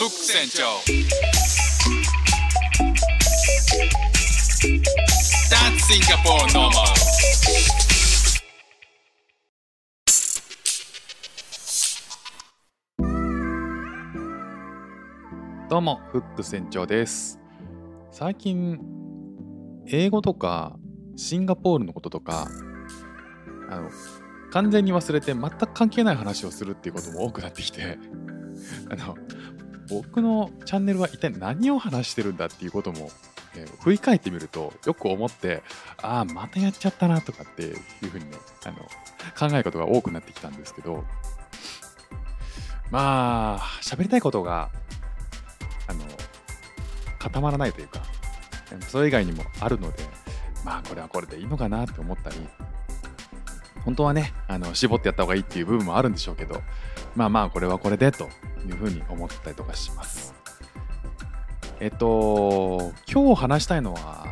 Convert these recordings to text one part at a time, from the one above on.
フック船長どうも、フック船長です。最近、英語とか、シンガポールのこととか、あの、完全に忘れて全く関係ない話をするっていうことも多くなってきて、あの、僕のチャンネルは一体何を話してるんだっていうことも、えー振り返ってみるとよく思って、ああ、またやっちゃったなとかっていうふうにね、あの、考えることが多くなってきたんですけど、まあ、喋りたいことがあの固まらないというかそれ以外にもあるのでまあこれはこれでいいのかなって思ったり本当はねあの絞ってやった方がいいっていう部分もあるんでしょうけどまあまあこれはこれでというふうに思ったりとかします。えっと今日話したいのは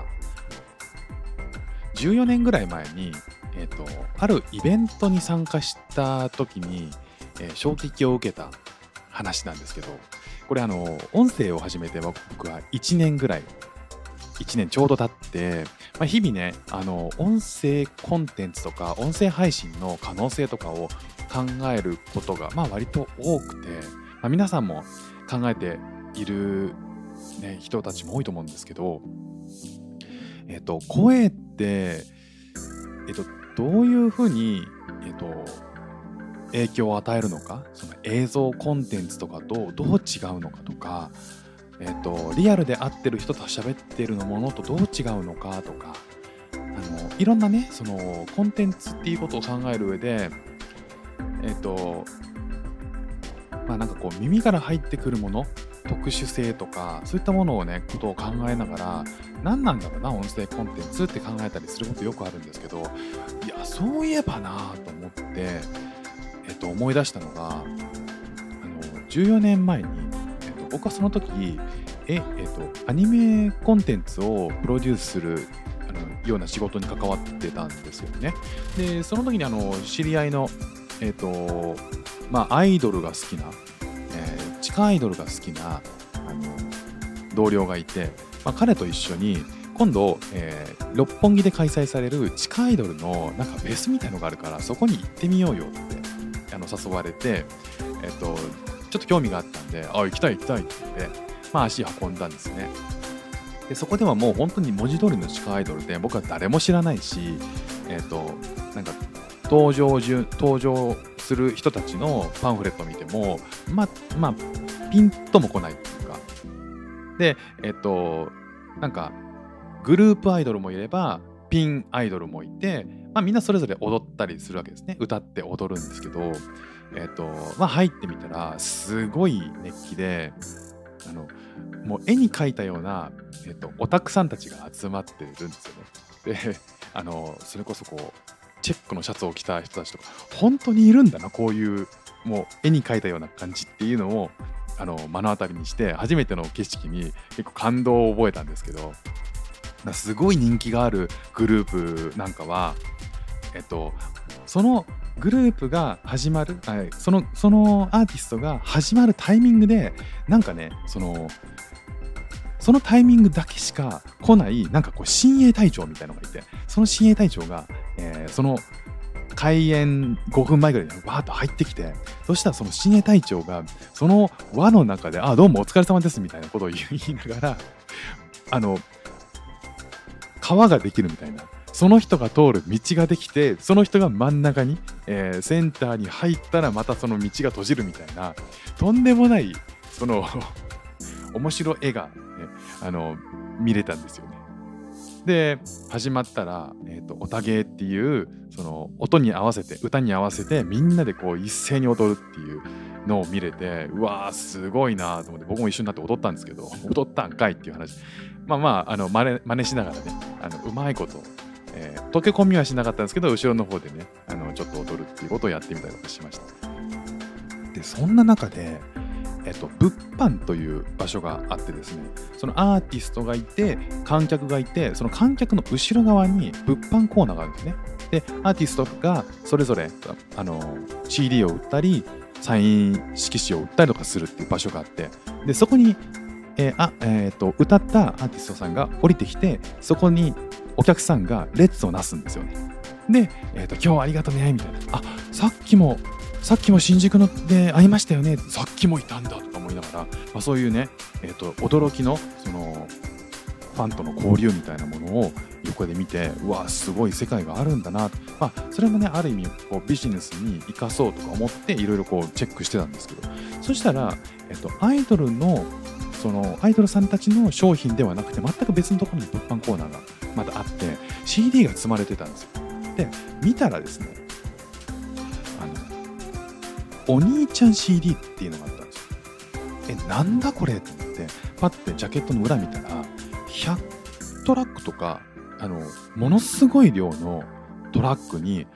14年ぐらい前に、えっと、あるイベントに参加した時に、えー衝撃を受けた話なんですけどこれあの音声を始めて僕は1年ぐらい1年ちょうど経って、まあ、日々ねあの音声コンテンツとか音声配信の可能性とかを考えることが、まあ、割と多くて、まあ、皆さんも考えている、ね、人たちも多いと思うんですけど、えっと、声って、えっと、どういうふうに、えっと、影響を与えるのかその映像コンテンツとかとどう違うのかとか、えっとリアルで会ってる人と喋ってるのものとどう違うのかとかあのいろんなねそのコンテンツっていうことを考える上でえっとまあなんかこう耳から入ってくるもの特殊性とかそういったものをねことを考えながら何なんだろうな音声コンテンツって考えたりすることよくあるんですけどいやそういえばなと思ってえっと、思い出したのがあの14年前に、えっと、僕はその時え、えっと、アニメコンテンツをプロデュースするあのような仕事に関わってたんですよね。でその時にあの知り合いの、えっとまあ、アイドルが好きな、えー地下アイドルが好きなあの同僚がいて、まあ、彼と一緒に今度、えー六本木で開催される地下アイドルのなんかフェスみたいのがあるからそこに行ってみようよってあの誘われて、えっと、ちょっと興味があったんで、あ、行きたい行きたいって言って、まあ足運んだんですね。で、そこではもう本当に文字通りの地下アイドルで、僕は誰も知らないし、えっと、なんか、登場順、登場する人たちのパンフレットを見ても、まあ、まあ、ピンとも来ないっていうか。で、えっと、なんか、グループアイドルもいれば、ピンアイドルもいて、まあ、みんなそれぞれ踊ったりするわけですね。歌って踊るんですけど、えっ、と、まあ、入ってみたら、すごい熱気で、あの、もう絵に描いたような、えっ、と、オタクさんたちが集まってるんですよね。で、あの、それこそこう、チェックのシャツを着た人たちとか、本当にいるんだな、こういう、もう絵に描いたような感じっていうのを、あの、目の当たりにして、初めての景色に結構感動を覚えたんですけど、すごい人気があるグループなんかは、えっと、そのグループが始まる、あそのそのアーティストが始まるタイミングで、なんかね、その、そのタイミングだけしか来ない、なんかこう、親衛隊長みたいなのがいて、その親衛隊長が、えーその開演5分前ぐらいにわーっと入ってきて、そしたらその親衛隊長が、その輪の中で、あ、どうもお疲れ様ですみたいなことを言いながら、あの、川ができるみたいな。その人が通る道ができて、その人が真ん中に、えーセンターに入ったらまたその道が閉じるみたいな、とんでもない、その、面白絵が、あの、見れたんですよね。で、始まったら、えっ、と、おたげっていう、その、音に合わせて、歌に合わせて、みんなでこう、一斉に踊るっていうのを見れて、うわー、すごいなと思って、僕も一緒になって踊ったんですけど、踊ったんかいっていう話。まあまあ、あの、真似真似しながらね、あのうまいこと、えー溶け込みはしなかったんですけど、後ろの方でね、あのちょっと踊るっていうことをやってみたりとかしました。で、そんな中で、えっと、物販という場所があってですね、そのアーティストがいて、観客がいて、その観客の後ろ側に物販コーナーがあるんですね。で、アーティストがそれぞれあの CD を売ったり、サイン色紙を売ったりとかするっていう場所があってでそこに、えーあえーと歌ったアーティストさんが降りてきてそこにお客さんが列をなすんですよね。で、えーと「今日はありがとね」みたいな「あさっきもさっきも新宿ので会いましたよね。さっきもいたんだ」とか思いながら、まあ、そういうね、えー、と驚きのそのファンとの交流みたいなものを横で見てうわすごい世界があるんだな。まあそれもねある意味こうビジネスに生かそうとか思っていろいろこうチェックしてたんですけど。そしたら、えっと、アイドルのそのアイドルさんたちの商品ではなくて全く別のところに物販コーナーがまだあって CD が積まれてたんですよ。で見たらですねお兄ちゃん CD っていうのがあったんですよえなんだこれと思ってパッてジャケットの裏見たら100トラックとかあのものすごい量のトラックに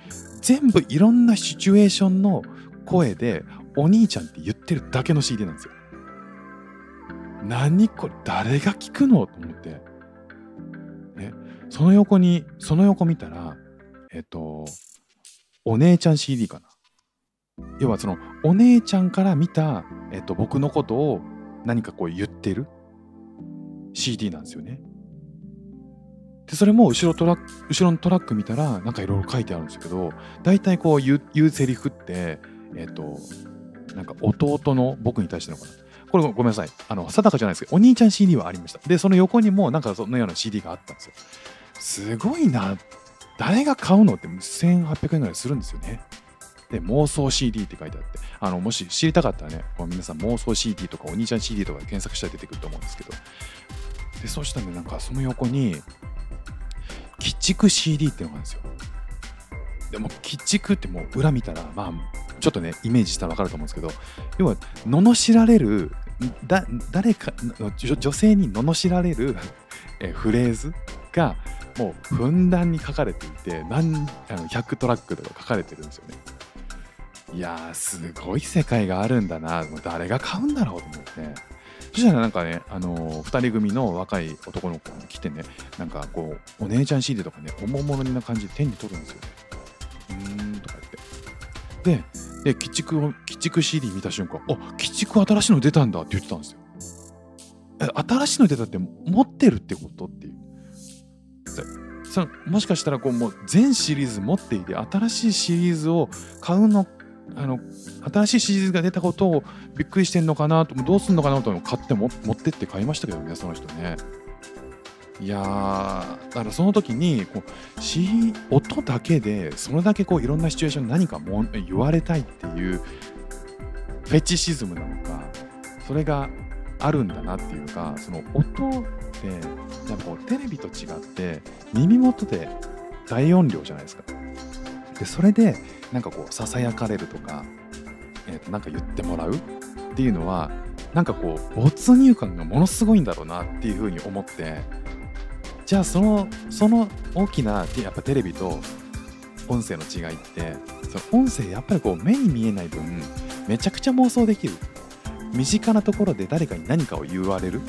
全部いろんなシチュエーションの声でお兄ちゃんって言ってるだけの CD なんですよ。何これ誰が聞くのと思って。ね、その横にその横見たらえっとお姉ちゃん CD かな。要はそのお姉ちゃんから見た、えっと、僕のことを何かこう言ってる。CD なんですよね。でそれも後ろトラック後ろのトラック見たらなんかいろいろ書いてあるんですけど大体こう言う言うセリフってえっ、となんか弟の僕に対してのかな。これごめんなさい。あの定かじゃないですけどお兄ちゃん CD はありました。でその横にもなんかそのような CD があったんですよ。すごいな。誰が買うのって1800円ぐらいするんですよね。で妄想 CD って書いてあってあのもし知りたかったらねこう皆さん妄想 CD とかお兄ちゃん CD とかで検索したら出てくると思うんですけど。でそうしたらねなんかその横に鬼畜 CD っていうのがあるんですよ。でも鬼畜ってもう裏見たらまあちょっとねイメージしたら分かると思うんですけど。要は罵られるだ誰か女女性に罵られるえフレーズがもうふんだんに書かれていて何あの100トラックとか書かれてるんですよね。いやすごい世界があるんだな。も誰が買うんだろうと思ってそしたらなんかね、あのー、2人組の若い男の子が来てねなんかこうお姉ちゃん CD とかね重々な感じで手に取るんですよね。うーんとか言って。でで鬼畜を鬼畜 CD 見た瞬間あ鬼畜新しいの出たんだって言ってたんですよ。え新しいの出たって持ってるってことっていう。そのもしかしたらこうもう全シリーズ持っていて新しいシリーズを買うのあの新しいシリーズが出たことをびっくりしてんのかなとどうすんのかなと買っても持ってって買いましたけどねその人ねいやーだからその時にこうし音だけでそれだけこういろんなシチュエーションに何かも言われたいっていうフェチシズムなのかそれがあるんだなっていうかその音ってなんかこうテレビと違って耳元で大音量じゃないですか。でそれでなんかこうささやかれるとか、えー、となんか言ってもらうっていうのはなんかこう没入感がものすごいんだろうなっていうふうに思ってじゃあそのその大きなやっぱテレビと音声の違いってその音声やっぱりこう目に見えない分めちゃくちゃ妄想できる。身近なところで誰かに何かを言われる。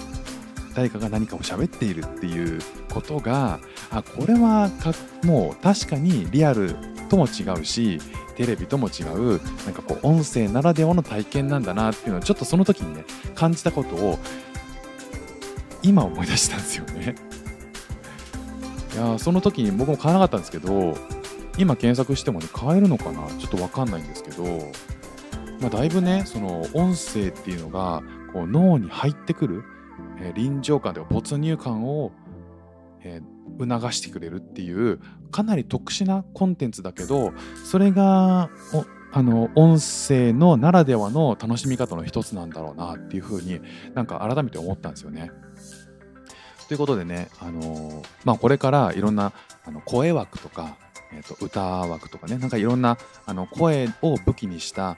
誰かが何かを喋っているっていうことがあこれはかもう確かにリアルとも違うしテレビとも違うなんかこう音声ならではの体験なんだなっていうのをちょっとその時にね感じたことを今思い出したんですよね。いやその時に僕も買わなかったんですけど今検索してもね買えるのかな？ちょっと分かんないんですけど、まあ、だいぶねその音声っていうのがこう脳に入ってくる、えー臨場感というか没入感を、えー促してくれるっていうかなり特殊なコンテンツだけどそれがあの音声のならではの楽しみ方の一つなんだろうなっていうふうになんか改めて思ったんですよね。ということでね、あのーまあ、これからいろんなあの声枠とか、えー、と歌枠とかねなんかいろんなあの声を武器にした、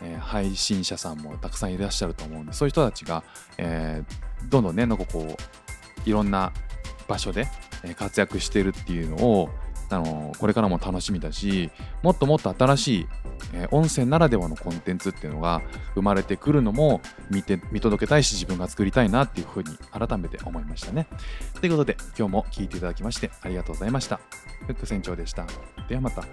えー配信者さんもたくさんいらっしゃると思うんでそういう人たちが、えーどんどんねなんかこういろんな場所で活躍してるっていうのをあのこれからも楽しみだしもっともっと新しい、えー音声ならではのコンテンツっていうのが生まれてくるのも見て見届けたいし自分が作りたいなっていうふうに改めて思いましたね。ということで今日も聴いていただきましてありがとうございました。フック船長でした。ではまた。